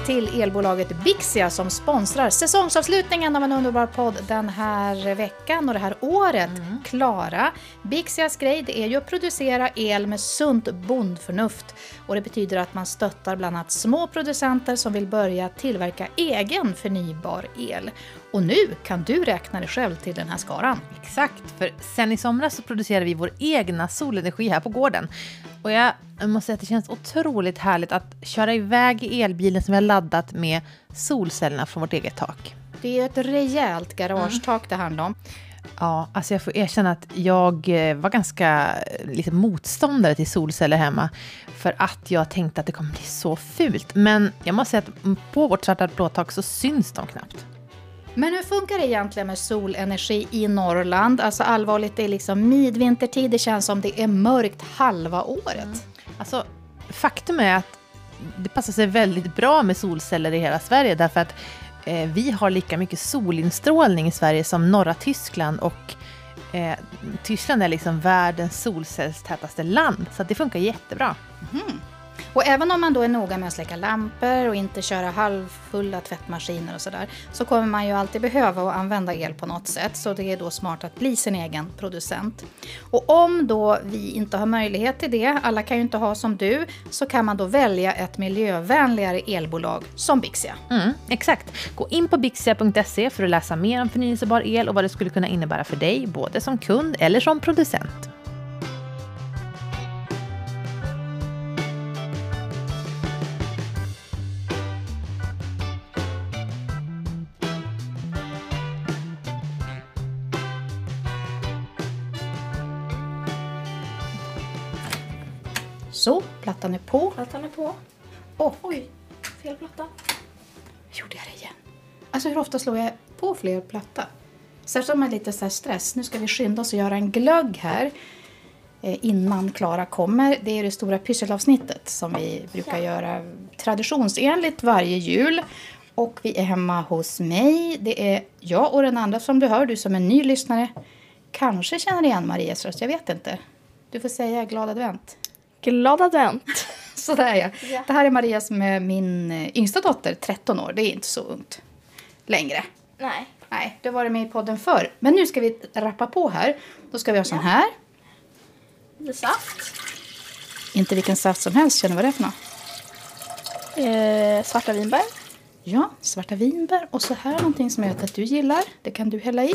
tack till elbolaget Bixia som sponsrar säsongsavslutningen av en underbar podd den här veckan och det här året. Klara, Bixias grej det är ju att producera el med sunt bondförnuft och det betyder att man stöttar bland annat små producenter som vill börja tillverka egen förnybar el. Och nu kan du räkna dig själv till den här skaran. Exakt, för sen i somras så producerade vi vår egna solenergi här på gården. Och jag måste säga att det känns otroligt härligt att köra iväg i elbilen som vi har laddat med solcellerna från vårt eget tak. Det är ett rejält garagetak det handlar om. Ja, alltså jag får erkänna att jag eh, var ganska lite motståndare till solceller hemma. För att jag tänkte att det kommer bli så fult. Men jag måste säga att på vårt svarta blåtak så syns de knappt. Men hur funkar det egentligen med solenergi i Norrland? Alltså allvarligt, det är liksom midvintertid, det känns som det är mörkt halva året. Alltså, faktum är att det passar sig väldigt bra med solceller i hela Sverige därför att eh, vi har lika mycket solinstrålning i Sverige som norra Tyskland och eh, Tyskland är liksom världens solcellstätaste land så det funkar jättebra. Och även om man då är noga med att släcka lampor och inte köra halvfulla tvättmaskiner och sådär så kommer man ju alltid behöva att använda el på något sätt så det är då smart att bli sin egen producent. Och om då vi inte har möjlighet till det, alla kan ju inte ha som du, så kan man då välja ett miljövänligare elbolag som Bixia. Mm, exakt. Gå in på bixia.se för att läsa mer om förnyelsebar el och vad det skulle kunna innebära för dig, både som kund eller som producent. Plattan är på. Plattan är på. Och Oj, fel platta. gjorde jag det igen. Alltså hur ofta slår jag på fler platta? Särskilt om jag är lite så stress. Nu ska vi skynda oss och göra en glögg här eh, innan Klara kommer. Det är det stora pysselavsnittet som vi brukar göra traditionsenligt varje jul. Och vi är hemma hos mig. Det är jag och den andra som du hör, du som är ny lyssnare. Kanske känner igen Marias röst, jag vet inte. Du får säga glad advent. Glad advent. Sådär ja. Ja. Det här är Maria som är min eh, yngsta dotter, 13 år. Det är inte så ungt längre. Nej. Nej, det var det med i podden förr. Men nu ska vi rappa på här. Då ska vi ha sån här. Lite saft. Inte vilken saft som helst, känner du vad det är för något? Eh, svarta vinbär. Ja, svarta vinbär. Och så här någonting som jag vet att du gillar. Det kan du hälla i.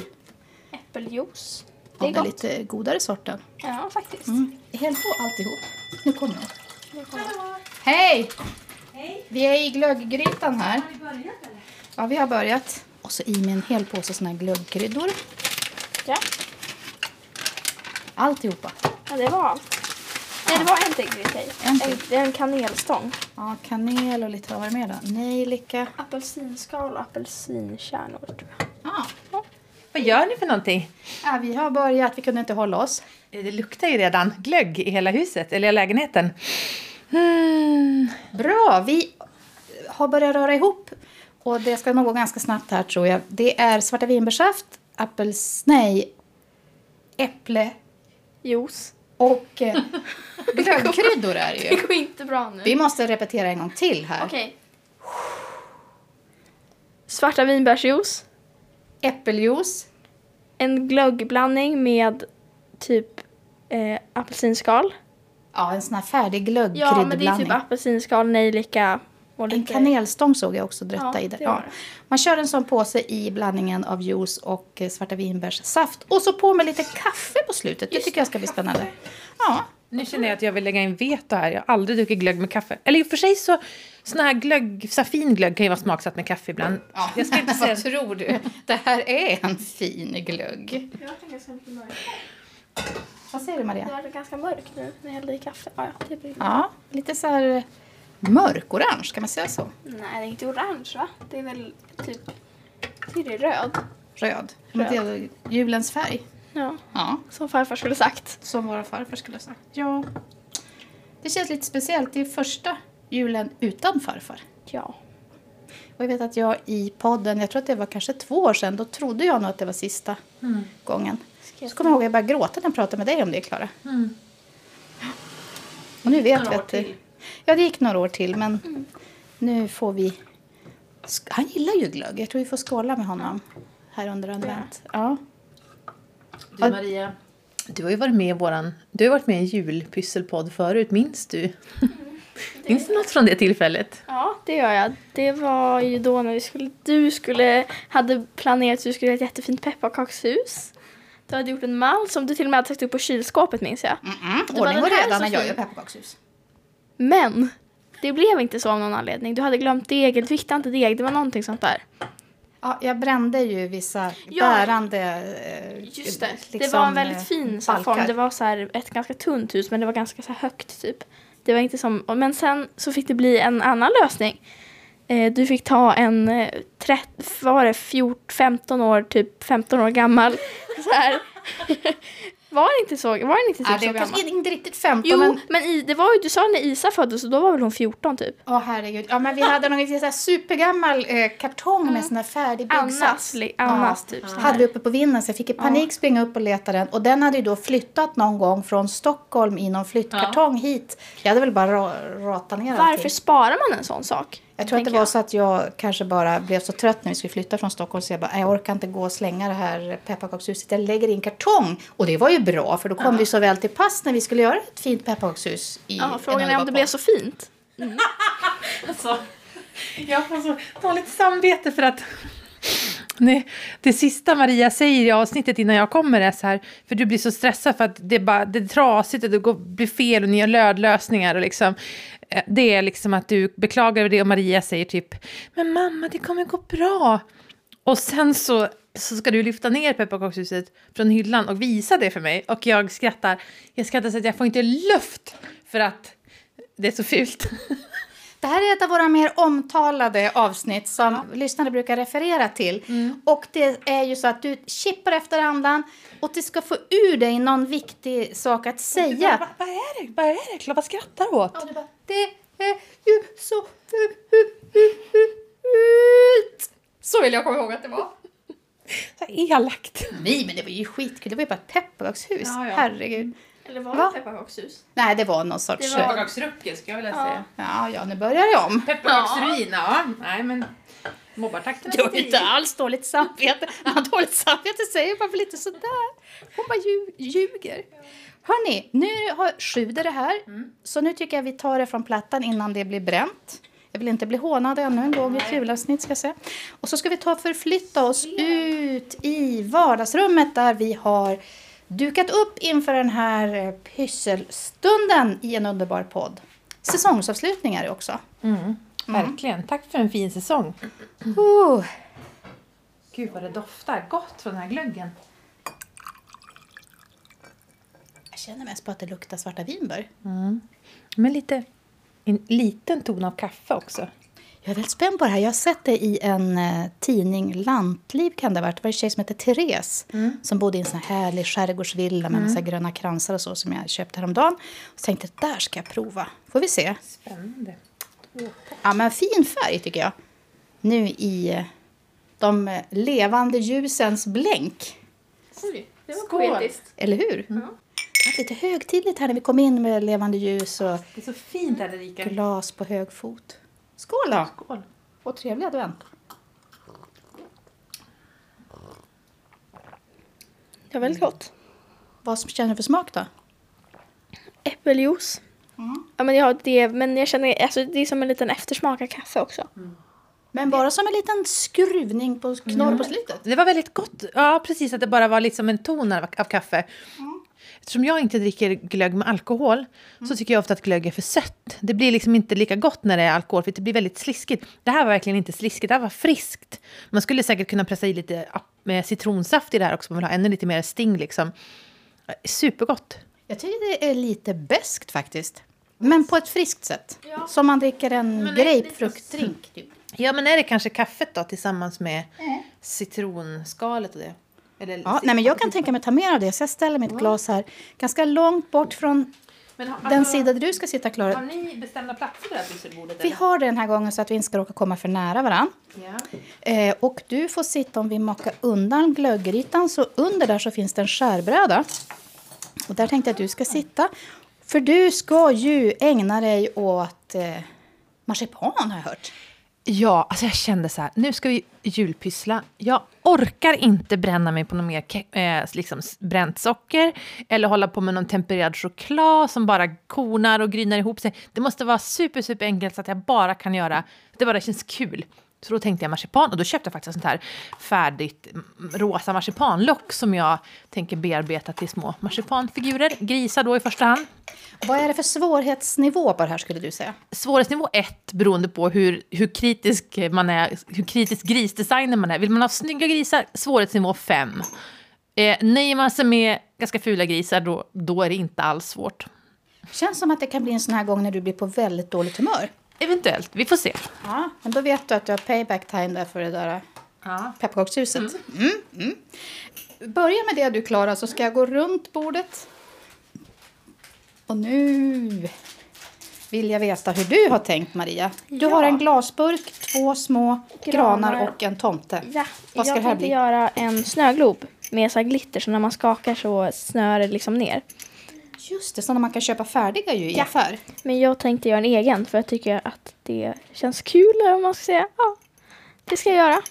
Äppeljuice. Det Det är är den lite godare sorten. Ja, faktiskt. Mm. Häll på alltihop. Nu kommer hon. Hej! Vi är i glögggrytan här. Ja, vi har börjat. Och så i med en hel påse såna här glöggkryddor. Ja. Alltihopa. ja, det var allt. Nej, det var en till grej. En En, till. en kanelstång. Ja, kanel och lite vad var det mer då? Nejlika. Apelsinskal och apelsinkärnor tror jag. Ja. Vad gör ni för någonting? ja, vi har börjat. Vi kunde inte hålla oss. Eh, Det luktar ju redan glögg i hela huset, eller i lägenheten. Mm. Bra, vi har börjat röra ihop. Och det ska nog gå ganska snabbt här tror jag. Det är svarta vinbärssaft, appels... Nej, äpple Juice. och eh, glöggkryddor är det Det ju. går inte bra nu. Vi måste repetera en gång till här. Okej. Svarta vinbärsjuice. Äppeljuice, En glöggblandning med typ eh, apelsinskal. ja en sån här färdig Ja, men det är glöggkryddblandning. typ apelsinskal, nejlika och En lite... kanelstång såg jag också drätta Ja, i. Det Ja. det. Man kör en sån påse i blandningen av juice och eh, svarta vinbärssaft. Och så på med lite kaffe på slutet. Det Just tycker jag ska bli spännande. Ja, Nu känner jag att jag vill lägga in veto här. Jag har aldrig druckit glögg med kaffe. Eller i och för sig så, sån här glögg, så här fin glögg kan ju vara smaksatt med kaffe ibland. Jag ska inte säga... Vad tror du? Det här är en fin glögg. Det. Vad säger du Det Maria? var ganska mörkt nu när jag hällde i kaffe. Ja, ja, det blir... Ja, lite så här mörkorange, kan man säga så? Nej, det är inte orange va? Det är väl typ... Det är det röd. Röd. Men Det är julens färg. Ja, Ja, som farfar skulle sagt. som våra farfar skulle ha sagt. Ja. Det känns lite speciellt. Det är första julen utan farfar. Ja. Och jag vet att jag i podden, jag tror att det var kanske två år sedan, då trodde jag nog att det var sista gången. Så kommer jag ihåg att jag började gråta när jag pratade med dig om det, Klara. Och nu vet vi att det, till. Ja, det gick några år till, men nu får vi Han gillar ju glögg. Jag tror vi får skåla med honom här under advent. Ja. Du Maria, du har ju varit med i våran, du har varit med i en julpysselpodd förut, minns du? minns du något från det tillfället? Ja, det gör jag. Det var ju då när vi skulle, du skulle, hade planerat att du skulle göra ett jättefint pepparkakshus. Du hade gjort en mall som du till och med hade satt upp på kylskåpet minns jag. Mm, Det var ordning och reda när jag gör pepparkakshus. Men det blev inte så av någon anledning. Du hade glömt deg, eller du hittade inte deg, det var någonting sånt där. Ja, jag brände ju vissa Ja. bärande eh, Just det. det liksom, var en väldigt eh, fin så form. Det var så här, ett ganska tunt hus men det var ganska så högt typ. Det var inte som, men sen så fick det bli en annan lösning. Eh, du fick ta en eh, 30, vad var det, 14, 15 år, typ 15 år gammal. Så här. var inte så, var det inte typ Ja, så det gammal? kanske inte riktigt 15 Jo, men... men, i, det var ju, du sa när Isa föddes och då var väl hon 14 typ? Åh herregud. Ja men vi hade någon så här supergammal eh, kartong med sån här färdig byggsats. Annas typ. så här. hade vi uppe på vinden så jag fick i panik springa upp och leta den. Och den hade ju då flyttat någon gång från Stockholm i någon flyttkartong hit. Jag hade väl bara ra- ratat ner Varför allting. sparar man en sån sak? Jag tror att det var så att jag kanske bara blev så trött när vi skulle flytta från Stockholm så jag bara, "Nej, jag orkar inte gå och slänga det här pepparkakshuset. Jag lägger i en kartong. Och det var ju bra för då kom vi så väl till pass när vi skulle göra ett fint pepparkakshus i Ja, frågan är om det blev så fint. Alltså, jag får så dåligt samvete för att Nej, det sista Maria säger i avsnittet innan jag kommer är så här, för du blir så stressad för att det är, bara, det är trasigt och det går, blir fel och ni har lödlösningar och liksom, eh, det är liksom att du beklagar över det och Maria säger typ, men mamma det kommer gå bra. Och sen så, så ska du lyfta ner pepparkakshuset från hyllan och visa det för mig och jag skrattar, jag skrattar så att jag får inte luft för att det är så fult. Det här är ett av våra mer omtalade avsnitt som lyssnare brukar referera till. Mm. Och det är ju så att du chippar efter andan och det ska få ur dig någon viktig sak att säga. Vad, vad är det? Vad är det? Klara, vad skrattar du åt? Ja, du bara, det är ju så fult. Så vill jag komma ihåg att det var. Så elakt. Nej, men det var ju skitkul. Det var ju bara ett pepparkakshus. Ja, ja. Herregud. Eller var Va? det pepparkakshus? Nej, det var någon sorts... Det var- Pepparkaksruckel skulle jag vilja säga. Ja, ja, nu börjar det om. Pepparkaksruin, ja. Nej men mobbartakten Du har inte alls dåligt samvete. Man har dåligt samvete säger bara för lite sådär. Hon bara lju- ljuger. Hörni, nu har sjuder det här. Så nu tycker jag vi tar det från plattan innan det blir bränt. Jag vill inte bli hånad ännu en gång i ett julavsnitt ska jag säga. Och så ska vi ta förflytta oss ut i vardagsrummet där vi har dukat upp inför den här eh, pysselstunden i en underbar podd. Säsongsavslutningar också. Verkligen. Tack för en fin säsong. Oh. Gud vad det doftar gott från den här glöggen. Jag känner mest på att det luktar svarta vinbär. Men lite, en liten ton av kaffe också. Jag är väldigt spänd på det här. Jag har sett det i en eh, tidning, Lantliv kan det ha varit. Det var en tjej som hette Therese som bodde i en sån här härlig skärgårdsvilla med massa gröna kransar och så som jag köpte häromdagen. Och så tänkte där ska jag prova. Får vi se. Spännande. Ja, men fin färg tycker jag. Nu i eh, de levande ljusens blänk. Oj, det var Skål. poetiskt. Eller hur? Det var lite högtidligt här när vi kom in med levande ljus och Det är så fint här Erika. glas på hög fot. Skål då! Skål. Och trevlig advent. Det var väldigt gott. Vad känner du för smak då? Äppeljuice. Ja, men, ja, det, men jag känner, alltså, det är som en liten eftersmak av kaffe också. Men bara som en liten skruvning på knorr på slutet. Det var väldigt gott. Ja, precis. Att det bara var liksom en ton av, av kaffe. Eftersom jag inte dricker glögg med alkohol så tycker jag ofta att glögg är för sött. Det blir liksom inte lika gott när det är alkohol för det blir väldigt sliskigt. Det här var verkligen inte sliskigt, det här var friskt. Man skulle säkert kunna pressa i lite med citronsaft i det här också om man vill ha ännu lite mer sting liksom. Supergott. Jag tycker det är lite beskt faktiskt. Men på ett friskt sätt. Ja. Som man dricker en grapefruktdrink. Typ. Ja, men är det kanske kaffet då tillsammans med citronskalet och det? Eller Ja, nej, men jag kan tänka mig att ta mer av det. Så jag ställer mitt glas här ganska långt bort från Men har, den alltså, sida där du ska sitta, Har Klara. ni bestämda platser på det här pysselbordet? Vi har det den här gången så att vi inte ska råka komma för nära varann. Ja. Eh, och du får sitta om vi makar undan glöggrytan. Så under där så finns det en skärbräda. Och där tänkte jag att du ska sitta. För du ska ju ägna dig åt eh, marsipan har jag hört. Ja, alltså jag kände så här, nu ska vi julpyssla. Jag orkar inte bränna mig på något mer eh, liksom bränt socker eller hålla på med någon tempererad choklad som bara konar och grynar ihop sig. Det måste vara super, super enkelt så att jag bara kan göra, det bara känns kul. Så då tänkte jag marsipan och då köpte jag faktiskt sånt här färdigt mm, rosa marsipanlock som jag tänker bearbeta till små marsipanfigurer. Grisar då i första hand. Vad är det för svårighetsnivå på det här skulle du säga? Svårighetsnivå 1 beroende på hur, hur kritisk man är, hur kritisk grisdesigner man är. Vill man ha snygga grisar, svårighetsnivå 5. Eh, nöjer man sig med ganska fula grisar, då, då är det inte alls svårt. Känns som att det kan bli en sån här gång när du blir på väldigt dåligt humör. Eventuellt, vi får se. Ja, men då vet du att du har payback time där för det där Ja. pepparkakshuset. Mm. Mm, Börja med det du Klara, så ska jag gå runt bordet. Och nu vill jag veta hur du har tänkt Maria. Du Ja. har en glasburk, två små granar, Granar. och en tomte. Ja, Vad ska jag det här tänkte bli? göra en snöglob med så här glitter så när man skakar så snör det liksom ner. Just det, sådana man kan köpa färdiga ju i Ja. affär. Men jag tänkte göra en egen för jag tycker att det känns kul eller vad man ska säga. Ja, det ska jag göra.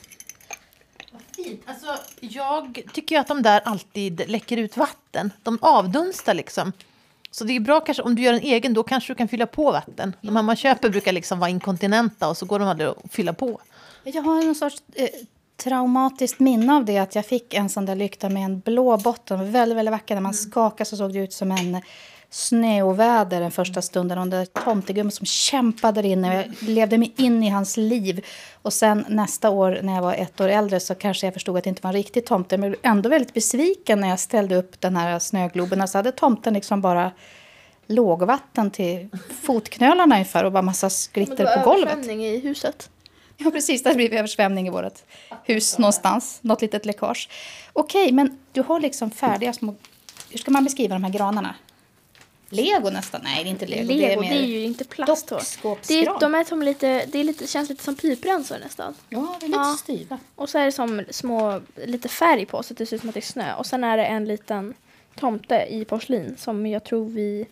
Fint. Alltså, jag tycker ju att de där alltid läcker ut vatten. De avdunstar liksom. Så det är bra kanske om du gör en egen, då kanske du kan fylla på vatten. De här man köper brukar liksom vara inkontinenta och så går de aldrig att fylla på. Jag har en sorts eh, traumatiskt minne av det att jag fick en sån där lykta med en blå botten. Väldigt, väldigt vacker. När man skakade så såg det ut som en snöoväder den första stunden. Och den tomtegummen som kämpade där inne. Jag levde mig in i hans liv. Och sen nästa år när jag var ett år äldre så kanske jag förstod att det inte var en riktig tomte. Men jag blev ändå väldigt besviken när jag ställde upp den här snögloben. Så hade tomten liksom bara lågvatten till fotknölarna ungefär och bara massa glitter på golvet. i huset. Ja, precis. Det har blivit översvämning i vårt hus någonstans. Något litet läckage. Okej, men du har liksom färdiga små... Hur ska man beskriva de här granarna? Lego nästan? Nej, det är inte lego. Lego, det är, det är ju inte plast. Det, är, de är som lite, det är lite, känns lite som piprensor nästan. Ja, det är lite Ja. styva. Och så är det som små, lite färg på så att det ser ut som att det är snö. Och sen är det en liten tomte i porslin som jag tror vi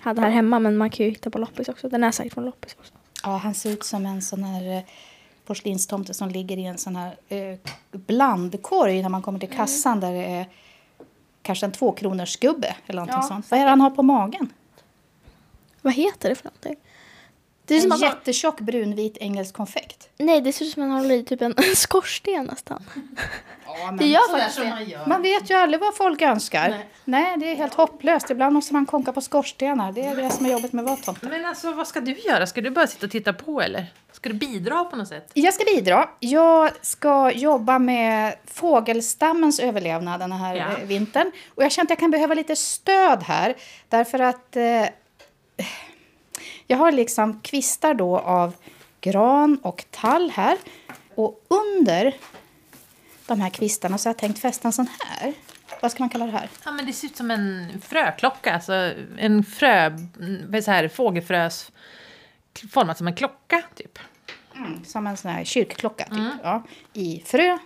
hade här hemma. Men man kan ju hitta på loppis också. Den är säkert från loppis också. Ja, han ser ut som en sån här eh, porslinstomte som ligger i en sån här eh, blandkorg när man kommer till kassan där det är kanske en tvåkronors gubbe eller någonting Ja, sånt. Vad är det han har på magen? Vad heter det för någonting? Det är En som man, jättetjock brunvit engelsk konfekt. nej, det ser ut som att man håller i typ en skorsten nästan. Ja, Det gör faktiskt man gör. Man vet ju aldrig vad folk önskar. Nej. det är helt hopplöst. Ibland måste man konka på skorstenar. Det är det som är jobbet med tomte. Men alltså, vad ska du göra? Ska du bara sitta och titta på eller? Ska du bidra på något sätt? Jag ska bidra. Jag ska jobba med fågelstammens överlevnad den här Ja. eh, vintern. Och jag känner att jag kan behöva lite stöd här. Därför att eh, jag har liksom kvistar då av gran och tall här. Och under de här kvistarna så har jag tänkt fästa en sån här. Vad ska man kalla det här? Ja, men det ser ut som en fröklocka, alltså en frö, mm, så här, fågelfrös format som en klocka, typ. Som en sån här kyrkklocka, typ. Ja, I frö.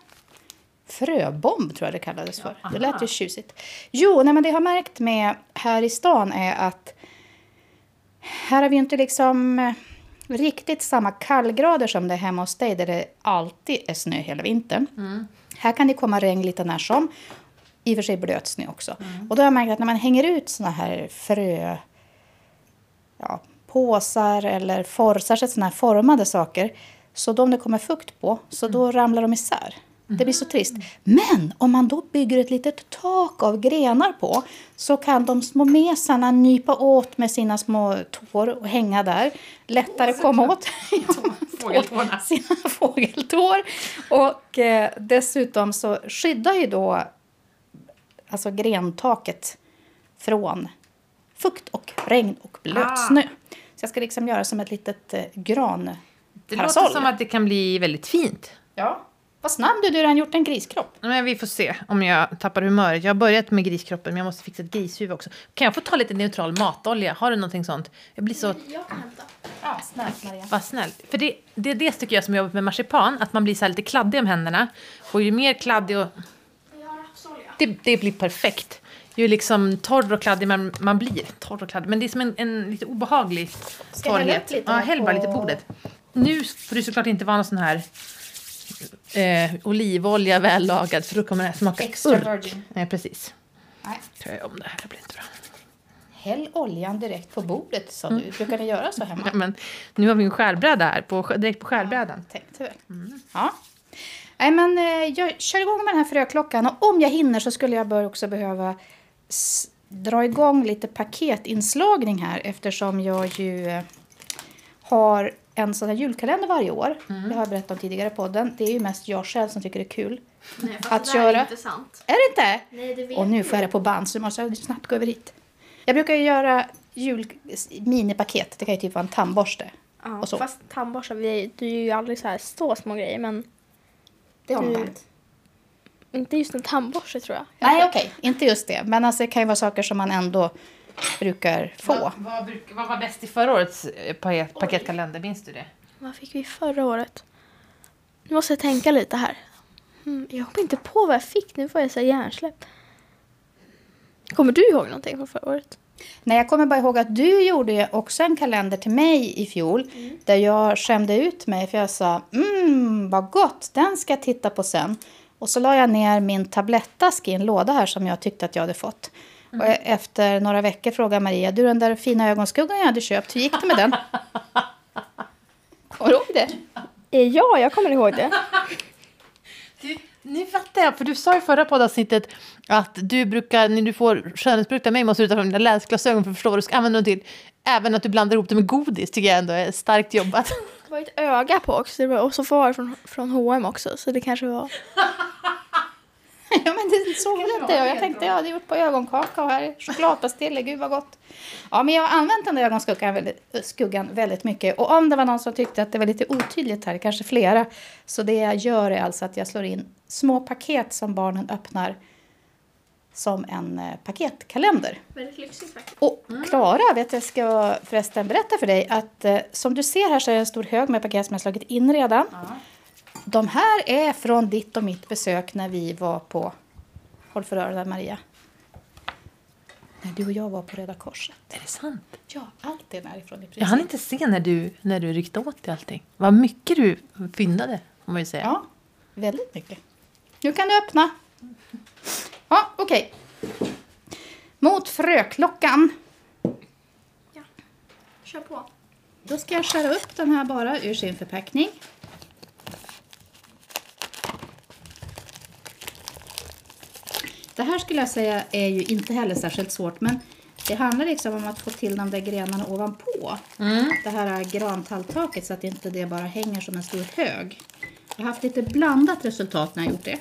Fröbomb tror jag det kallades för. Det lät ju tjusigt. Jo, nej, men det jag har märkt med här i stan är att här har vi inte liksom eh, riktigt samma kallgrader som det är hemma hos dig där det alltid är snö hela vintern. Här kan det komma regn lite när som. I och för sig blöt snö också. Och då har jag märkt att när man hänger ut såna här frö ja, påsar eller forsar, så såna här formade saker. Så om det kommer fukt på, så då ramlar de isär. Det blir så trist. Men om man då bygger ett litet tak av grenar på så kan de små mesarna nypa åt med sina små tår och hänga där. Lättare komma åt Fågeltårna. sina fågeltår. Och eh, dessutom så skyddar ju då alltså grentaket från fukt och regn och blöt Ah. Så jag ska liksom göra som ett litet eh, gran. Det låter som att det kan bli väldigt fint. Ja. Vad snabb du, du har redan gjort en griskropp. Men vi får se om jag tappar humöret. Jag har börjat med griskroppen, men jag måste fixa ett grishuvud också. Kan jag få ta lite neutral matolja? Har du någonting sånt? Jag blir så... Jag kan hämta. Ja, snällt Maria. Vad snällt. För det, det är det tycker jag som jobbet med marsipan, att man blir så här lite kladdig om händerna. Och ju mer kladdig och... Jag har rapsolja. Det, det blir perfekt. Ju liksom torr och kladdig man, man blir. Torr och kladdig. Men det är som en, en lite obehaglig Ska jag hälla torrhet. upp lite Ja, häll bara på- lite på bordet. nu får det såklart inte vara någon sån här eh, olivolja vällagad för då kommer det här smaka Extra urk. virgin. Nej, precis. Nej. Tror jag om det här, det blir inte bra. Häll oljan direkt på bordet, sa du. Brukar ni göra så hemma? Nej, men nu har vi en skärbräda här, på, direkt på skärbrädan. Tänkte väl. Ja. Nej, men eh, jag kör igång med den här fröklockan och om jag hinner så skulle jag bör också behöva dra igång lite paketinslagning här eftersom jag ju eh, har en sån här julkalender varje år. Det har jag berättat om tidigare i podden. Det är ju mest jag själv som tycker det är kul. Nej, Att det köra. är inte sant. Är det inte? Nej, det vet Och nu får jag det på band så nu måste jag snabbt gå över hit. Jag brukar ju göra jul, minipaket. Det kan ju typ vara en tandborste. Ja, och så. Fast tandborstar, vi, du gör ju aldrig så här så små grejer. Men Det har Du- hänt. inte just en tandborste tror jag. Nej, okej. Inte just det. Men alltså, det kan ju vara saker som man ändå brukar få. Vad, vad, bruk- vad var bäst i förra årets eh, paket, paketkalender? Minns du det? Vad fick vi förra året? Nu måste jag tänka lite här. Mm, jag kommer inte på vad jag fick. Nu får jag säga hjärnsläpp. Kommer du ihåg någonting från förra året? Nej, jag kommer bara ihåg att du gjorde också en kalender till mig i fjol. Där jag skämde ut mig för jag sa mm, vad gott, den ska jag titta på sen. Och så la jag ner min tablettask i en låda här som jag tyckte att jag hade fått. Och efter några veckor frågade Maria, du den där fina ögonskuggan jag hade köpt, hur gick det med den? Kommer du ihåg det? Eh, Ja, jag kommer ihåg det. Du, nu fattar jag, för du sa i förra poddavsnittet att du brukar, när du får skönhetsprodukt av mig, måste du ta fram dina läsglasögon för att förstå vad du ska använda dem till. Även att du blandar ihop det med godis tycker jag ändå är starkt jobbat. Det var ett öga på också. Och så var det från, från H&M också. Så det kanske var... Ja, men det såg väl inte jag. Jag tänkte jag hade gjort på ögonkaka och här är chokladpastiller. Gud vad gott. Ja, men jag har använt den där ögonskuggan väldigt, skuggan väldigt mycket. Och om det var någon som tyckte att det var lite otydligt här, kanske flera. Så det jag gör är alltså att jag slår in små paket som barnen öppnar som en eh, paketkalender. Väldigt lyxigt faktiskt. Och Klara, vet jag ska förresten berätta för dig att eh, som du ser här så är det en stor hög med paket som jag slagit in redan. De här är från ditt och mitt besök när vi var på, håll för öronen Maria. När du och jag var på Röda Korset. Är det sant? Ja, allt är därifrån i princip. Jag hann inte se när du, när du ryckte åt dig allting. Vad mycket du fyndade, får man ju säga. Ja, väldigt mycket. Nu kan du öppna. Ja, okej. Mot fröklockan. Ja. Kör på. Då ska jag skära upp den här bara ur sin förpackning. Det här skulle jag säga är ju inte heller särskilt svårt men det handlar liksom om att få till de där grenarna ovanpå. Det här grantalltaket så att inte det bara hänger som en stor hög. Jag har haft lite blandat resultat när jag gjort det.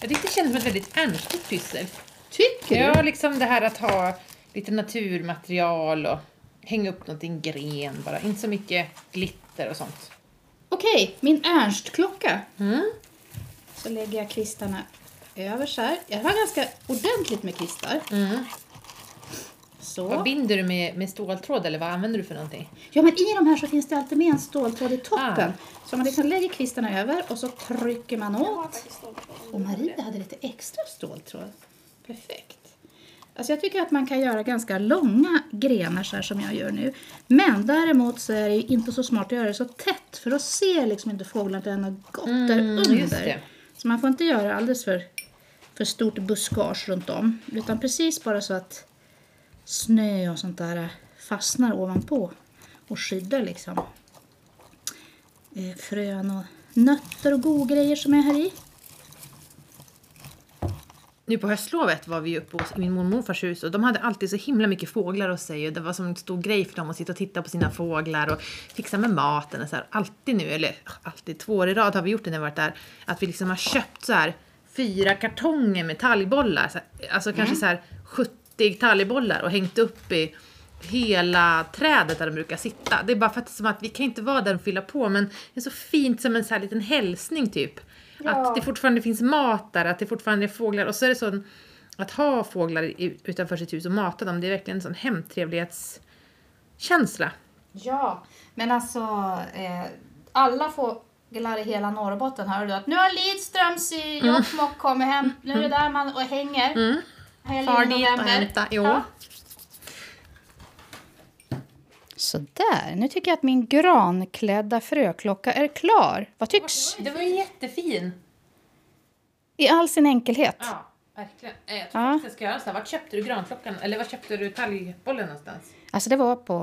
Jag tyckte det kändes som ett väldigt ärnsligt pyssel. Tycker du? Ja, liksom det här att ha lite naturmaterial och hänga upp någonting gren bara. Inte så mycket glitter och sånt. Okej, min Ernst-klocka. Så lägger jag kvistarna över så här. Jag har ganska ordentligt med kvistar. Så. Vad binder du med, med ståltråd eller vad använder du för någonting? Ja, men i de här så finns det alltid med en ståltråd i toppen. Ah. Så man liksom lägger kvistarna över och så trycker man åt. Och Maria hade lite extra ståltråd. Perfekt. Alltså jag tycker att man kan göra ganska långa grenar så här som jag gör nu. Men däremot så är det ju inte så smart att göra det så tätt för då ser liksom inte fåglarna att den har gått där just under. det. Så man får inte göra alldeles för, för stort buskage runt om. Utan precis bara så att snö och sånt där fastnar ovanpå och skyddar liksom eh, frön och nötter och godgrejer som är här i. Nu på höstlovet var vi uppe hos min mormor och morfars hus och de hade alltid så himla mycket fåglar hos sig och det var som en stor grej för dem att sitta och titta på sina fåglar och fixa med maten och så här. Alltid nu, eller alltid två år i rad har vi gjort det när vi varit där, att vi liksom har köpt så här fyra kartonger med talgbollar, alltså kanske så här 70 talgbollar och hängt upp i hela trädet där de brukar sitta. Det är bara för att som att vi kan inte vara där och fylla på men det är så fint som en så här liten hälsning typ. Att det fortfarande finns mat där, att det fortfarande är fåglar. Och så är det så att ha fåglar i- utanför sitt hus och mata dem, det är verkligen en sån hemtrevlighetskänsla. Ja, men alltså eh, alla fåglar i hela Norrbotten hör du att nu har Lidströms i Jokkmokk kommit hem. Nu är det där man och hänger. Hela Far i dit och hämta, jo. Ja. Sådär, nu tycker jag att min granklädda fröklocka är klar. Vad tycks? Det var ju jättefin. I all sin enkelhet. Ja, verkligen. Eh, Jag tror Ja. faktiskt jag ska göra så här. Vart köpte du granklockan? Eller var köpte du talgbollen någonstans? Alltså det var på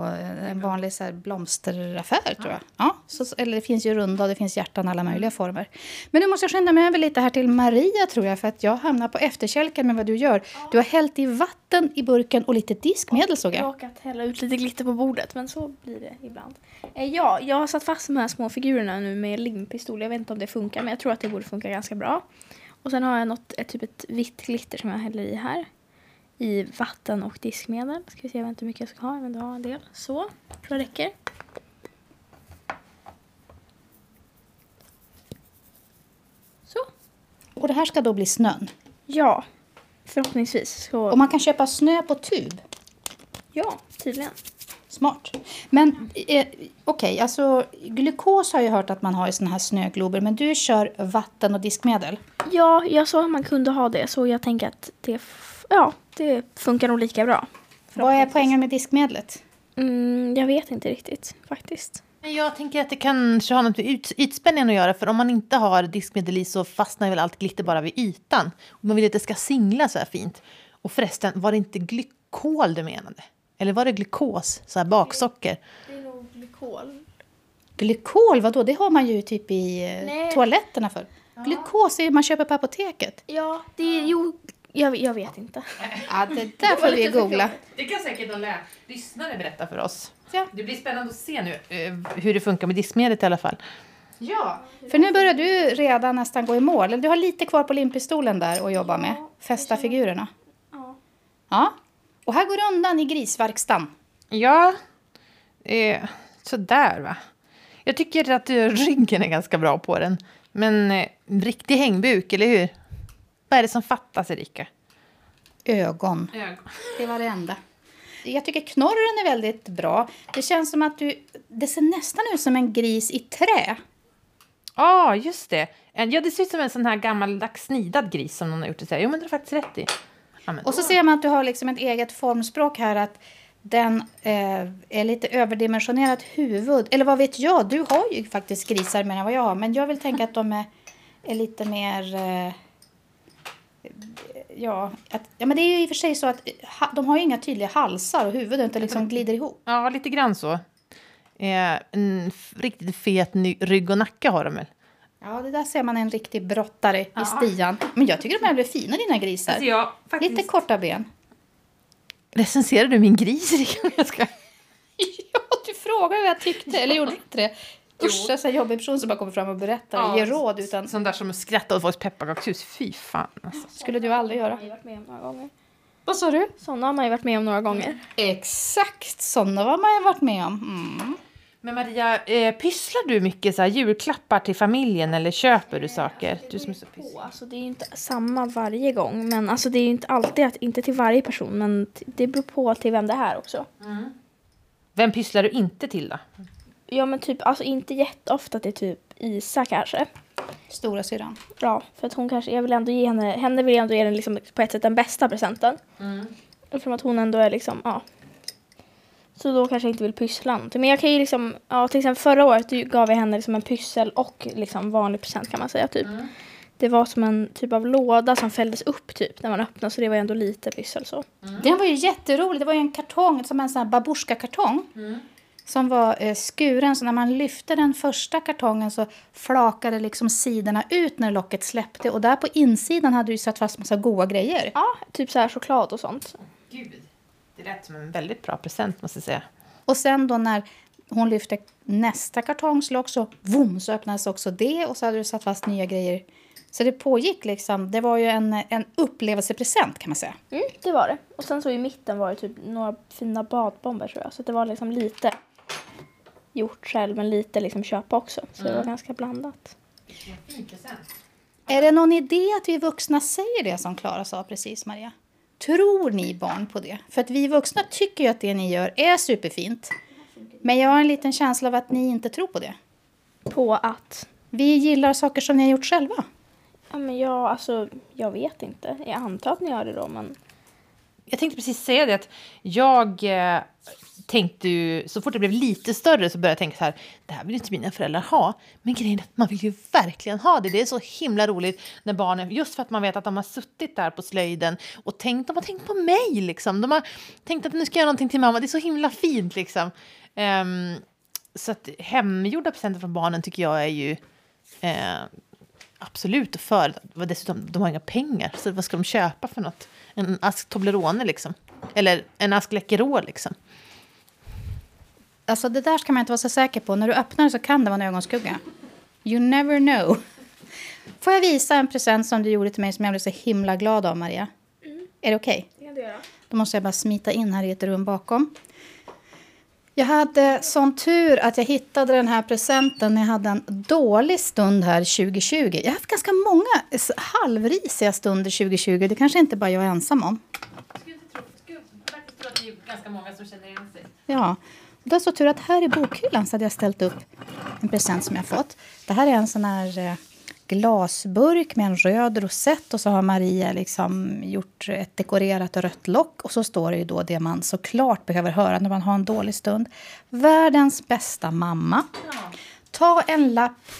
en vanlig så blomsteraffär tror jag. Ja, så, eller det finns ju runda och det finns hjärtan alla möjliga former. Men nu måste jag skynda mig över lite här till Maria tror jag för att jag hamnar på efterkälken med vad du gör. Du har hällt i vatten i burken och lite diskmedel såg jag. råkat hälla ut lite glitter på bordet, men så blir det ibland. Eh, ja, jag har satt fast de här små figurerna nu med limpistol. Jag vet inte om det funkar, men jag tror att det borde funka ganska bra. Och sen har jag något, ett, typ ett vitt glitter som jag häller i här. I vatten och diskmedel. Ska vi se, jag vet inte hur mycket jag ska ha, men det har en del. Så, tror jag räcker. Så. Och det här ska då bli snön. Ja, förhoppningsvis. Så, Och man kan köpa snö på tub. ja, tydligen. Smart. Men eh, okej, alltså glukos har jag hört att man har i såna här snöglober. Men du kör vatten och diskmedel. Ja, jag såg att man kunde ha det, så jag tänker att det, ja, det funkar nog lika bra. Vad är poängen med diskmedlet? Mm, jag vet inte riktigt faktiskt. Men Jag tänker att det kanske har något med yt- ytspänningen att göra. För om man inte har diskmedel i så fastnar väl allt glitter bara vid ytan. Och man vill att det ska singla så här fint. Och förresten, var det inte glykol du menade? Eller var det glukos, så här baksocker? Det är nog glykol. Glykol, vadå? Det har man ju typ i eh, Nej. toaletterna för. Glukos är det man köper på apoteket. Ja, det är jo, jag, jag vet inte. Ja, det där får vi googla. Det kan säkert någon lyssnare berätta för oss. Ja. Det blir spännande att se nu eh, hur det funkar med diskmedlet i alla fall. ja, för nu börjar du redan nästan gå i mål. Du har lite kvar på limpistolen där att jobba med. Fästa figurerna. Ja. Ja. Och här går det undan i grisverkstan. Ja, eh, sådär va. Jag tycker att ryggen är ganska bra på den. Men eh, riktig hängbuk, eller hur? Vad är det som fattas, Erika? Ögon. Det var det enda. Jag tycker knorren är väldigt bra. Det känns som att du... Det ser nästan ut som en gris i trä. Ja, ah, just det. En- Ja, det ser ut som en sån här gammaldags snidad gris som någon har gjort det. Jo, men det är faktiskt rätt i. Ja, men Och så ser man att du har liksom ett eget formspråk här. Att den eh, är lite överdimensionerat huvud. Eller vad vet jag? Du har ju faktiskt grisar mer än vad jag har. Men jag vill tänka att de är, är lite mer... Eh, ja, att, ja, men det är ju i och för sig så att ha, de har ju inga tydliga halsar och huvudet inte liksom glider ihop. Ja, lite grann så. Eh, en riktigt fet ny- rygg och nacke har de väl? Ja, det där ser man en riktig brottare i stian. Men jag tycker de här blir fina, dina grisar. Alltså, jag, faktiskt... Lite korta ben. Recenserar du min gris, ska... Ja, du frågade vad jag tyckte. Eller gjorde du inte det? Usch, en sån jobbig person som bara kommer fram och berättar och ger råd. Utan Sån där som skrattar åt folks pepparkakshus. Fy fan alltså. skulle du aldrig göra. har ju varit med om några gånger. Vad sa du? Sådana har man ju varit med om några gånger. Exakt sådana var man ju varit med om. Mm. Men Maria, eh, pysslar du mycket så här julklappar till familjen eller köper du saker? Du som är så pysslig. På, alltså det är ju inte samma varje gång. Men alltså det är ju inte alltid att, inte till varje person. Men det beror på till vem det är också. Vem pysslar du inte till då? Ja men typ, alltså inte jätteofta till typ Isa kanske. Stora syrran. Ja, för att hon kanske, jag vill ändå ge henne, henne vill jag ändå ge den liksom på ett sätt den bästa presenten. Eftersom att hon ändå är liksom, ja. Så då kanske jag inte vill pyssla någonting. Men jag kan ju liksom, ja till exempel förra året gav jag henne liksom en pyssel och liksom vanlig present kan man säga typ. Det var som en typ av låda som fälldes upp typ när man öppnade så det var ju ändå lite pyssel så. Den var ju jätterolig. Det var ju en kartong, som en sån här babusjka-kartong. Som var eh, skuren, så när man lyfte den första kartongen så flakade liksom sidorna ut när locket släppte. Och där på insidan hade du satt fast massa goda grejer. Ja, typ så här choklad och sånt. Gud, det lät som en väldigt bra present måste jag säga. Och sen då när hon lyfte nästa kartongslock så, vroom, så öppnades också det och så hade du satt fast nya grejer. Så det pågick liksom. Det var ju en, en upplevelsepresent kan man säga. Mm, det var det. Och sen så i mitten var det typ några fina badbomber tror jag. Så det var liksom lite gjort själv men lite liksom köpa också. Så det var ganska blandat. Är det någon idé att vi vuxna säger det som Klara sa precis, Maria? Tror ni barn på det? För att vi vuxna tycker ju att det ni gör är superfint. Men jag har en liten känsla av att ni inte tror på det. På att, Vi gillar saker som ni har gjort själva. ja men jag, alltså, jag vet inte. Jag antar att ni gör det då men Jag tänkte precis säga det att jag eh, tänkte ju, så fort det blev lite större så började jag tänka så här, det här vill inte mina föräldrar ha. Men grejen är att man vill ju verkligen ha det. Det är så himla roligt när barnen, just för att man vet att de har suttit där på slöjden och tänkt, de har tänkt på mig liksom. De har tänkt att nu ska jag göra någonting till mamma, det är så himla fint liksom. Um, så att hemgjorda presenter från barnen tycker jag är ju eh, absolut för. Dessutom, de har inga pengar, så vad ska de köpa för något? En ask Toblerone liksom. Eller en ask Läkerol liksom. Alltså det där ska man inte vara så säker på. När du öppnar så kan det vara en ögonskugga. You never know. Får jag visa en present som du gjorde till mig som jag blev så himla glad av, Maria? Mm. Är det okej? Okay? Ja, Då måste jag bara smita in här i ett rum bakom. Jag hade sån tur att jag hittade den här presenten när jag hade en dålig stund här 2020. Jag har haft ganska många halvrisiga stunder 2020. Det kanske inte bara jag är ensam om. Jag skulle inte tro, skulle tro att det är ganska många som känner igen sig. Ja. Det är så tur att här i bokhyllan så hade jag ställt upp en present som jag fått. Det här är en sån här eh, glasburk med en röd rosett och så har Maria liksom gjort ett dekorerat rött lock. Och så står det ju då det man såklart behöver höra när man har en dålig stund. Världens bästa mamma. Ta en lapp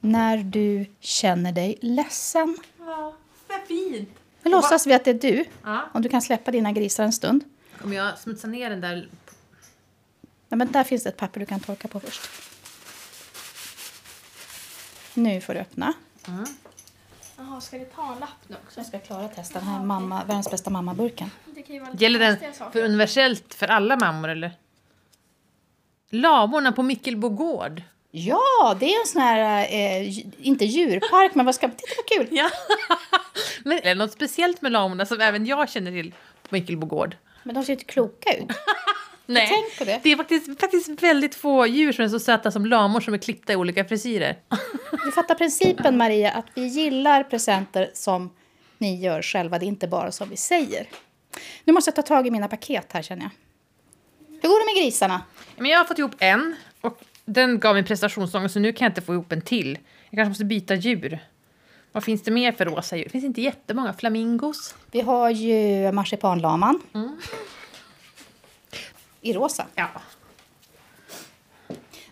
när du känner dig ledsen. Ja, vad fint. Nu låtsas vi att det är du. Ja. Om du kan släppa dina grisar en stund. Om jag smutsar ner den där... Nej, men där finns det ett papper du kan torka på först. Nu får du öppna. Mm. Jaha, ska det ta en lapp nu också? Jag ska Klara testa den här mamma, världens bästa mammaburken. Gäller den för universellt för alla mammor eller? Lamorna på Mickelbo gård. Ja, det är en sån här, eh, inte djurpark, men vad ska titta vad kul. Ja. men är det något speciellt med lamorna som även jag känner till på Mickelbo gård? Men de ser inte kloka ut. Nej, Tänk på det. det är faktiskt, faktiskt väldigt få djur som är så söta som lamor som är klippta i olika frisyrer. Du fattar principen, Maria, att vi gillar presenter som ni gör själva. Det är inte bara som vi säger. Nu måste jag ta tag i mina paket här, känner jag. Hur går det med grisarna? Men jag har fått ihop en och den gav mig prestationsångest så nu kan jag inte få ihop en till. Jag kanske måste byta djur. Vad finns det mer för rosa djur? Det finns inte jättemånga. Flamingos. Vi har ju marsipanlaman. Mm i rosa. Ja.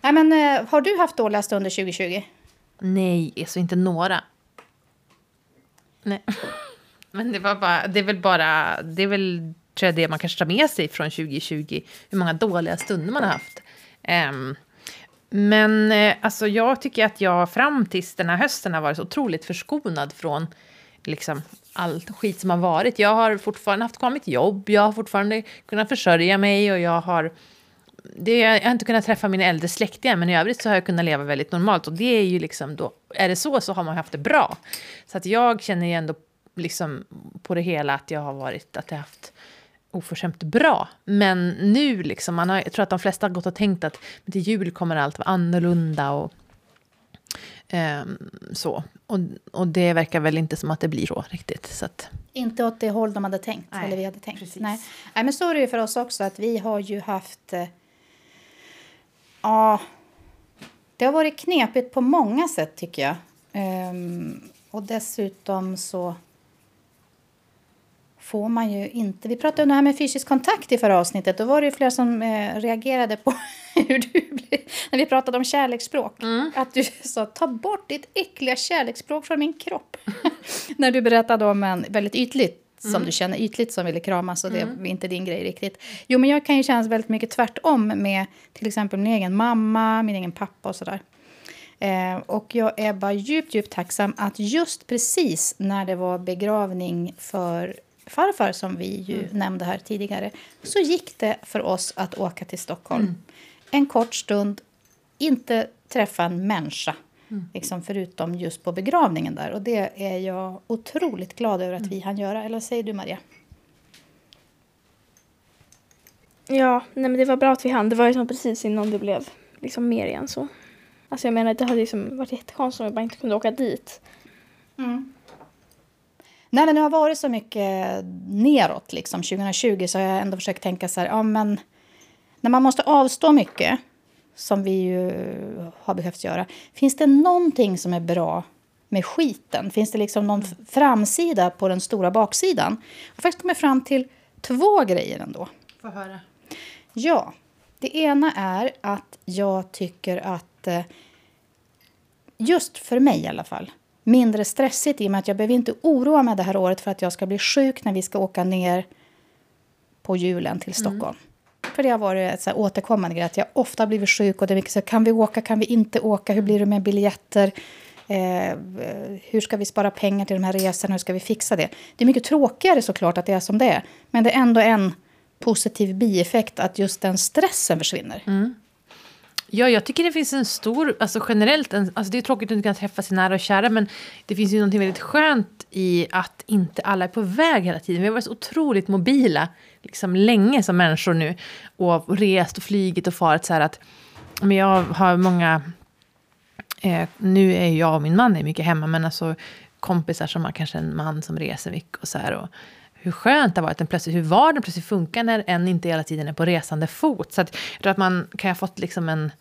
Nej, men, eh, har du haft dåliga stunder 2020? Nej, så inte några. Nej. Men det var bara, det är väl bara, det är väl tror jag det man kanske tar med sig från 2020, hur många dåliga stunder man har haft. Um, men eh, alltså jag tycker att jag fram tills den här hösten har varit så otroligt förskonad från liksom, allt skit som har varit. Jag har fortfarande haft kvar mitt jobb, jag har fortfarande kunnat försörja mig och jag har... Det, jag har inte kunnat träffa mina äldre släktingar, men i övrigt så har jag kunnat leva väldigt normalt. Och det är ju liksom då, är det så så har man haft det bra. Så att jag känner ju ändå liksom på det hela att jag har varit, att jag haft oförskämt bra. Men nu liksom, man har, jag tror att de flesta har gått och tänkt att till jul kommer allt vara annorlunda och så. Och, och det verkar väl inte som att det blir så riktigt. Så att... Inte åt det håll de hade tänkt. Nej, eller vi hade tänkt. Nej. Nej, men så är det ju för oss också. att Vi har ju haft... Eh, ja, det har varit knepigt på många sätt, tycker jag. Um, och dessutom så får man ju inte... Vi pratade om det här med fysisk kontakt i förra avsnittet. Då var det flera som eh, reagerade på hur du blev... När vi pratade om kärleksspråk. Mm. Att du sa ta bort ditt äckliga kärleksspråk från min kropp. när du berättade om en väldigt ytligt som mm. du känner ytligt som ville kramas och det mm. är inte din grej riktigt. Jo, men jag kan ju känna väldigt mycket tvärtom med till exempel min egen mamma, min egen pappa och sådär. Eh, och jag är bara djupt, djupt tacksam att just precis när det var begravning för farfar som vi ju mm. nämnde här tidigare så gick det för oss att åka till Stockholm. En kort stund, inte träffa en människa. Mm. Liksom förutom just på begravningen där. Och det är jag otroligt glad över att mm. vi hann göra. Eller vad säger du Maria? Ja, nej men det var bra att vi hann. Det var liksom precis innan det blev liksom mer igen så. Alltså jag menar det hade liksom varit jättekonstigt om vi bara inte kunde åka dit. Mm. När det nu har varit så mycket neråt, liksom 2020, så har jag ändå försökt tänka så här, ja men när man måste avstå mycket, som vi ju har behövt göra, finns det någonting som är bra med skiten? Finns det liksom någon framsida på den stora baksidan? Jag har faktiskt kommit fram till två grejer ändå. Få höra. Ja, Det ena är att jag tycker att, eh, just för mig i alla fall, mindre stressigt i och med att jag behöver inte oroa mig det här året för att jag ska bli sjuk när vi ska åka ner på julen till Stockholm. För det har varit ett så här återkommande grej att jag ofta har blivit sjuk och det är mycket så här, kan vi åka, kan vi inte åka, hur blir det med biljetter? Eh, hur ska vi spara pengar till de här resorna, hur ska vi fixa det? Det är mycket tråkigare såklart att det är som det är, men det är ändå en positiv bieffekt att just den stressen försvinner. Mm. Ja, jag tycker det finns en stor, alltså generellt, en, alltså det är tråkigt att inte kunna träffa sina nära och kära, men det finns ju något väldigt skönt i att inte alla är på väg hela tiden. Vi har varit så otroligt mobila liksom länge som människor nu och rest och flygit och farit så här att men jag har många, eh, nu är jag och min man är mycket hemma, men alltså kompisar som har kanske en man som reser mycket och så här och hur skönt det har varit, den plötsligt, hur vardagen plötsligt funkar när en inte hela tiden är på resande fot. Så att, jag tror att man kan ha fått liksom en...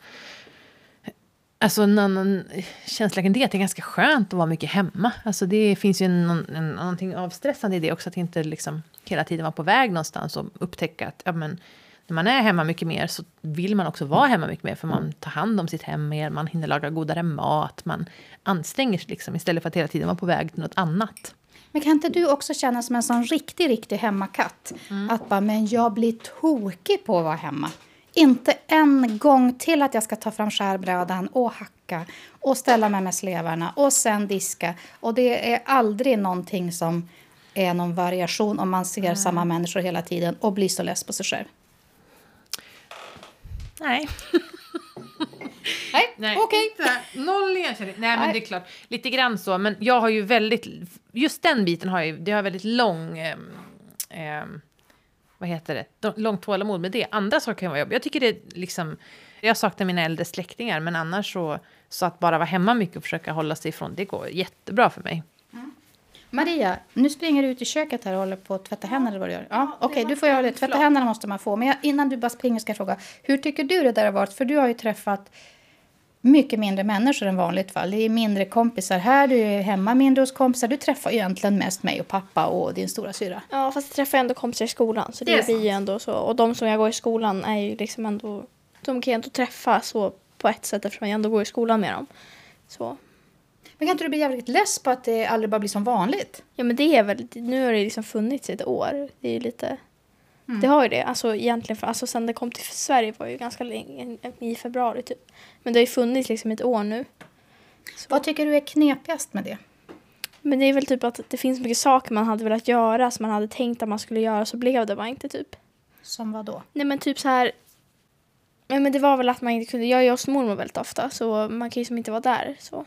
Alltså en annan känsla kring det, att det är ganska skönt att vara mycket hemma. Alltså det finns ju en, en, någonting avstressande i det också, att inte liksom hela tiden vara på väg någonstans och upptäcka att ja, men, när man är hemma mycket mer så vill man också vara hemma mycket mer, för man tar hand om sitt hem mer, man hinner laga godare mat, man anstränger sig liksom, istället för att hela tiden vara på väg till något annat. Men kan inte du också känna som en sån riktig, riktig hemmakatt? Att bara, men jag blir tokig på att vara hemma. Inte en gång till att jag ska ta fram skärbrädan och hacka och ställa mig med slevarna och sen diska. Och det är aldrig någonting som är någon variation om man ser samma människor hela tiden och blir så less på sig själv. Nej. Nej, Nej, okej. inte. Noll igenkänning. Nej, men Nej. det är klart. Lite grann så. Men jag har ju väldigt... Just den biten har jag ju... Det har väldigt lång... ehm, ehm, vad heter det? Långt tålamod med det. Andra saker kan vara jobbigt. Jag tycker det är liksom... Jag saknar mina äldre släktingar, men annars så... Så att bara vara hemma mycket och försöka hålla sig ifrån, det går jättebra för mig. Maria, nu springer du ut i köket här och håller på att tvätta händerna eller vad du gör. Ja, Okej, du får göra det. Tvätta händerna måste man få. Men jag, innan du bara springer ska jag fråga, hur tycker du det där har varit? För du har ju träffat mycket mindre människor än vanligt fall. Det är mindre kompisar här, du är hemma mindre hos kompisar. Du träffar ju egentligen mest mig och pappa och din stora syra. Ja, fast jag träffar ändå kompisar i skolan. Så det, Det är blir ju ändå så. Och de som jag går i skolan är ju liksom ändå... De kan jag ändå träffa så på ett sätt eftersom jag ändå går i skolan med dem. Så. Men kan inte du bli jävligt less på att det aldrig bara blir som vanligt? Ja men det är väl, nu har det liksom funnits ett år. Det är ju lite, Mm. det har ju det. Alltså egentligen, för, alltså sen det kom till Sverige var ju ganska länge, i februari typ. Men det har ju funnits liksom ett år nu. Så. Vad tycker du är knepigast med det? Men det är väl typ att det finns mycket saker man hade velat göra som man hade tänkt att man skulle göra så blev det bara inte typ. Som vad då? Nej men typ så här. Nej men det var väl att man inte kunde, jag är hos mormor väldigt ofta så man kan ju som inte vara där så.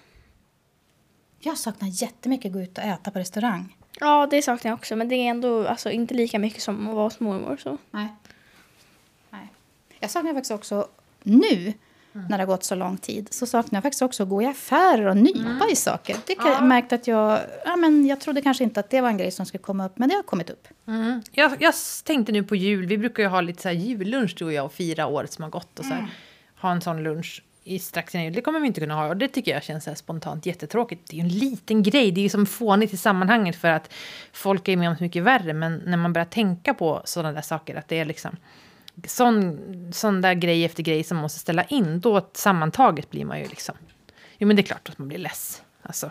Jag saknar jättemycket att gå ut och äta på restaurang. Ja det saknar jag också men det är ändå alltså, inte lika mycket som att vara hos mormor så. Nej. Nej. Jag saknar faktiskt också nu, när det har gått så lång tid, så saknar jag faktiskt också att gå i affärer och nypa i saker. Det kan jag märkt att jag, ja, men jag trodde kanske inte att det var en grej som skulle komma upp, men det har kommit upp. Mm. Jag, jag tänkte nu på jul, vi brukar ju ha lite så här jullunch du och jag och fira året som har gått och så här, ha en sån lunch i strax innan jul. Det kommer vi inte kunna ha och det tycker jag känns så här spontant jättetråkigt. Det är ju en liten grej, det är ju som fånigt i sammanhanget för att folk är med om så mycket värre men när man börjar tänka på sådana där saker att det är liksom sån, sån där grej efter grej som måste ställa in, då sammantaget blir man ju liksom... Jo men det är klart att man blir less. Alltså.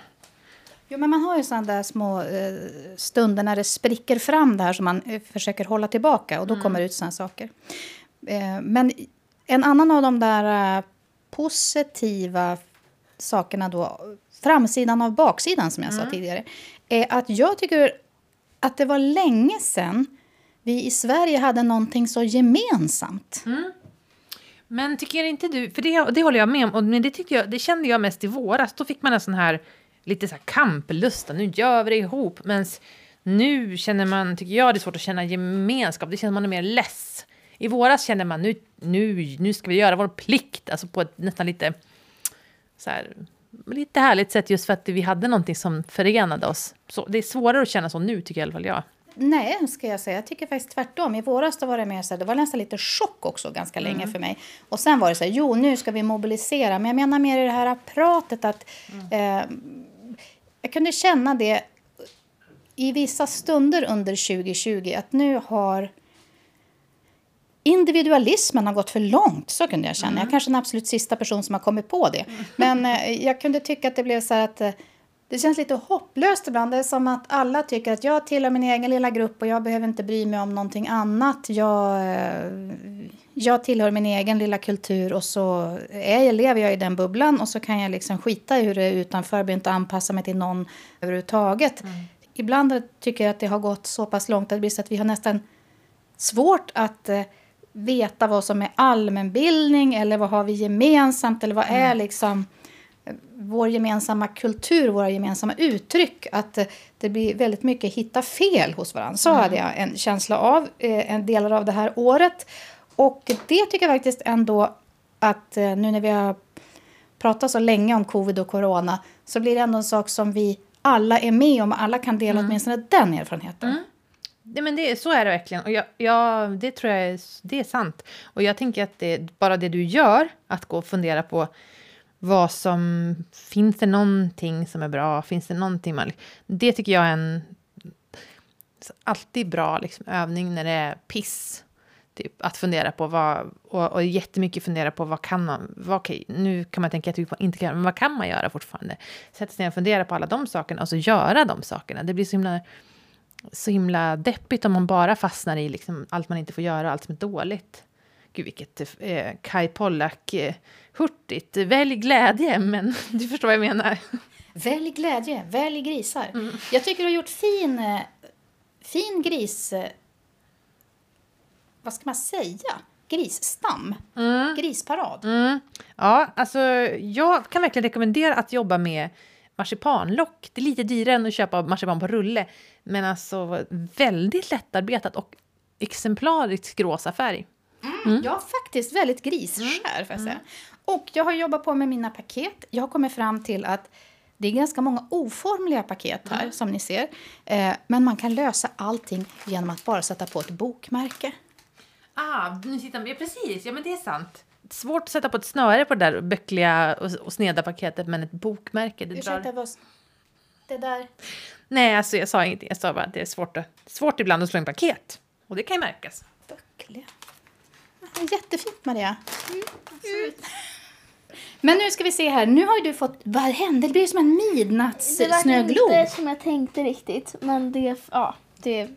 Jo, men man har ju sådana där små eh, stunder när det spricker fram där som man eh, försöker hålla tillbaka och då kommer det ut sådana saker. Eh, men en annan av de där eh, positiva sakerna då, framsidan av baksidan som jag sa tidigare, är att jag tycker att det var länge sedan vi i Sverige hade någonting så gemensamt. Men tycker inte du, för det, det håller jag med om, och, men det, tyckte jag, det kände jag mest i våras. Då fick man en sån här lite så här kamplusta, nu gör vi det ihop. Men nu känner man, tycker jag, det är svårt att känna gemenskap. Det känner man är mer less. I våras kände man nu, nu, nu ska vi göra vår plikt, alltså på ett nästan lite så här, lite härligt sätt just för att vi hade någonting som förenade oss. Så det är svårare att känna så nu tycker jag i alla fall jag. Nej, ska jag säga. Jag tycker faktiskt tvärtom. I våras då var det mer så här, det var nästan lite chock också ganska länge för mig. Och sen var det så här, jo nu ska vi mobilisera. Men jag menar mer i det här pratet att eh, jag kunde känna det i vissa stunder under 2020 att nu har individualismen har gått för långt, så kunde jag känna. Jag är kanske den absolut sista person som har kommit på det. Men eh, jag kunde tycka att det blev så att eh, det känns lite hopplöst ibland. Det är som att alla tycker att jag tillhör min egen lilla grupp och jag behöver inte bry mig om någonting annat. Jag, eh, jag tillhör min egen lilla kultur och så är, lever jag i den bubblan och så kan jag liksom skita i hur det är utanför. Jag behöver inte anpassa mig till någon överhuvudtaget. Mm. Ibland tycker jag att det har gått så pass långt att det blir så att vi har nästan svårt att veta vad som är allmänbildning eller vad har vi gemensamt eller vad är mm. liksom vår gemensamma kultur, våra gemensamma uttryck. Att eh, det blir väldigt mycket hitta fel hos varandra. Så mm. hade jag en känsla av eh, en delar av det här året. Och det tycker jag faktiskt ändå att eh, nu när vi har pratat så länge om covid och corona så blir det ändå en sak som vi alla är med om. Alla kan dela mm. åtminstone den erfarenheten. Mm. Det, men det, så är det verkligen. Och jag, jag, det tror jag är, det är sant. Och jag tänker att det, bara det du gör, att gå och fundera på vad som... Finns det någonting som är bra? Finns det någonting man... Det tycker jag är en alltid bra liksom, övning när det är piss. Typ, att fundera på vad, och, och jättemycket fundera på vad kan man, vad, okej, nu kan man tänka att vi inte kan men vad kan man göra fortfarande? Sätta sig ner och fundera på alla de sakerna och så göra de sakerna. Det blir så himla, så himla deppigt om man bara fastnar i liksom allt man inte får göra, allt som är dåligt. Gud, vilket eh, Kai Pollak-hurtigt. Eh, Välj glädje, men du förstår vad jag menar. Välj glädje, välj grisar. Mm. Jag tycker du har gjort fin, eh, fin gris... Eh, vad ska man säga? Grisstam. Mm. Grisparad. Mm. Ja, alltså jag kan verkligen rekommendera att jobba med marsipanlock. Det är lite dyrare än att köpa marsipan på rulle, men alltså väldigt lättarbetat och exemplariskt rosa färg. Mm. Jag har faktiskt väldigt grisskär, får jag säga. Och jag har jobbat på med mina paket. Jag har kommit fram till att det är ganska många oformliga paket här, mm. som ni ser. Eh, men man kan lösa allting genom att bara sätta på ett bokmärke. Ah, nu sitter, ja, precis. Ja, men det är sant. Svårt att sätta på ett snöre på det där böckliga och, och sneda paketet, men ett bokmärke, det Ursäkta, drar... vad... Det där... Nej, alltså jag sa ingenting. Jag sa bara att det är svårt, att, svårt ibland att slå in paket. Och det kan ju märkas. Böckliga. Jättefint, Maria. Mm, Men nu ska vi se här. Nu har du fått... Vad hände? Det blir som en midnattssnöglob. Det var inte som jag tänkte riktigt. Men det... Ja, det...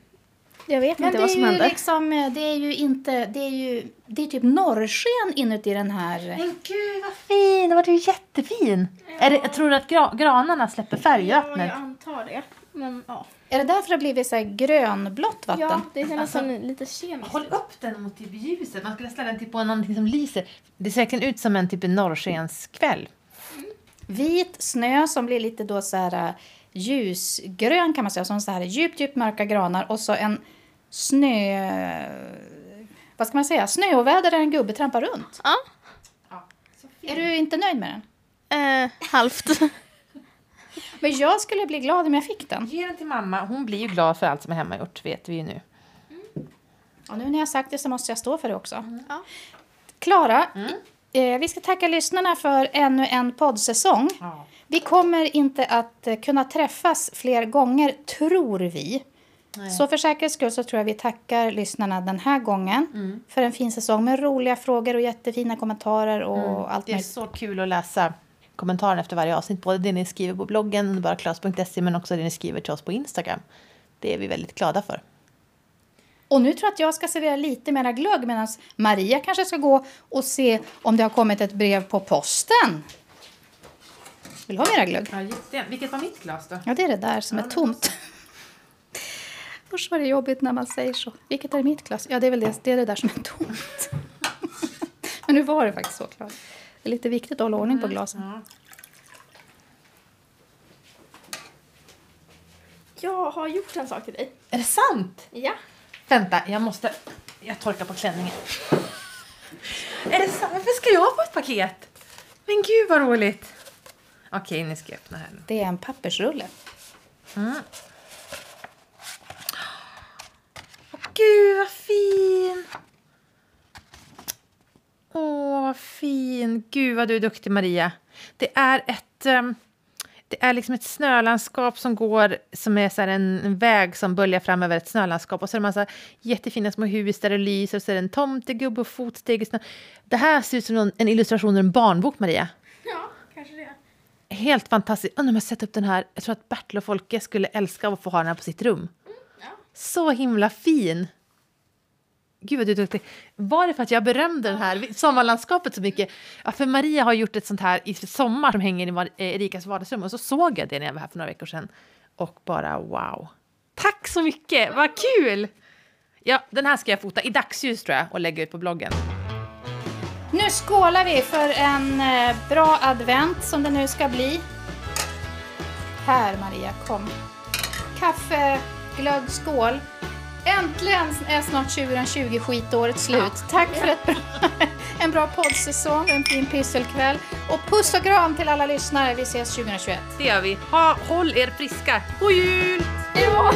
Jag vet men inte vad som hände. Liksom, det är ju inte... Det är ju... Det är typ norrsken inuti den här... Men gud vad fin! Den var ju jättefin! Ja. Är det, tror du att gra, granarna släpper färg i vattnet? Ja, jag antar det. Men, ja. Är det därför det har blivit så här grönblått vatten? Ja, det är nästan alltså, lite kemiskt. Håll upp den mot typ ljuset. Man skulle ställa den typ på någonting som lyser. Det ser verkligen ut som en typ norrskenskväll. Mm. Vit snö som blir lite då så här äh, ljusgrön kan man säga. Som så här djupt, djupt mörka granar och så en snö... Vad ska man säga? Snöoväder där en gubbe trampar runt. Ja. ja är du inte nöjd med den? Eh, halvt. Men jag skulle bli glad om jag fick den. Ge den till mamma. Hon blir ju glad för allt som är hemmagjort, vet vi ju nu. Mm. Och nu när jag sagt det så måste jag stå för det också. Mm. Klara, mm. eh, vi ska tacka lyssnarna för ännu en poddsäsong. Ja. Vi kommer inte att eh, kunna träffas fler gånger, tror vi. Nej. Så för säkerhets skull så tror jag vi tackar lyssnarna den här gången mm. för en fin säsong med roliga frågor och jättefina kommentarer och mm. allt Det är så kul att läsa kommentaren efter varje avsnitt. Både det ni skriver på bloggen, underbaraklas.se, men också det ni skriver till oss på Instagram. Det är vi väldigt glada för. Och nu tror jag att jag ska servera lite mera glögg medan Maria kanske ska gå och se om det har kommit ett brev på posten. Vill du ha mera glögg? Ja, jätte. Vilket var mitt glas då? Ja, det är det där som ja, är tomt. Usch vad det är jobbigt när man säger så. Vilket är mitt glas? Ja, det är väl det, det, är det där som är tomt. Men nu var det faktiskt så klart. Det är lite viktigt att hålla ordning på mm, glasen. Mm. Jag har gjort en sak till dig. Är det sant? Ja. Vänta, jag måste... Jag torkar på klänningen. Är det sant? Varför ska jag få ett paket? Men gud vad roligt. Okej, nu ska öppna här. Det är en pappersrulle. Mm. Åh, gud vad fin! Åh, vad fin. Gud, vad du är duktig, Maria. Det är ett, um, Det är liksom ett snölandskap som går, som är så en, en väg som böljar fram över ett snölandskap. Och så är det massa jättefina små hus där det lyser, och så är det en tomtegubbe och fotsteg i snö. Det här ser ut som någon, en illustration ur en barnbok, Maria. Ja, kanske det. Helt fantastiskt. Undrar om jag sätter upp den här. Jag tror att Bertil och Folke skulle älska att få ha den här på sitt rum. Så himla fin! Gud vad du är duktig. Var det för att jag berömde den här sommarlandskapet så mycket? Ja, för Maria har gjort ett sånt här i sommar som hänger i eh, Erikas vardagsrum och så såg jag det när jag var här för några veckor sedan. Och bara wow. Tack så mycket, vad kul! Ja, den här ska jag fota i dagsljus tror jag och lägga ut på bloggen. Nu skålar vi för en eh, bra advent som det nu ska bli. Här Maria, kom. Kaffe, glögg, skål. Äntligen är snart 2020 skitåret slut. Tack för ett bra, en bra poddsäsong en fin pysselkväll. Och puss och kram till alla lyssnare. Vi ses 2021. Det gör vi. Ha, håll er friska. God jul! Ja.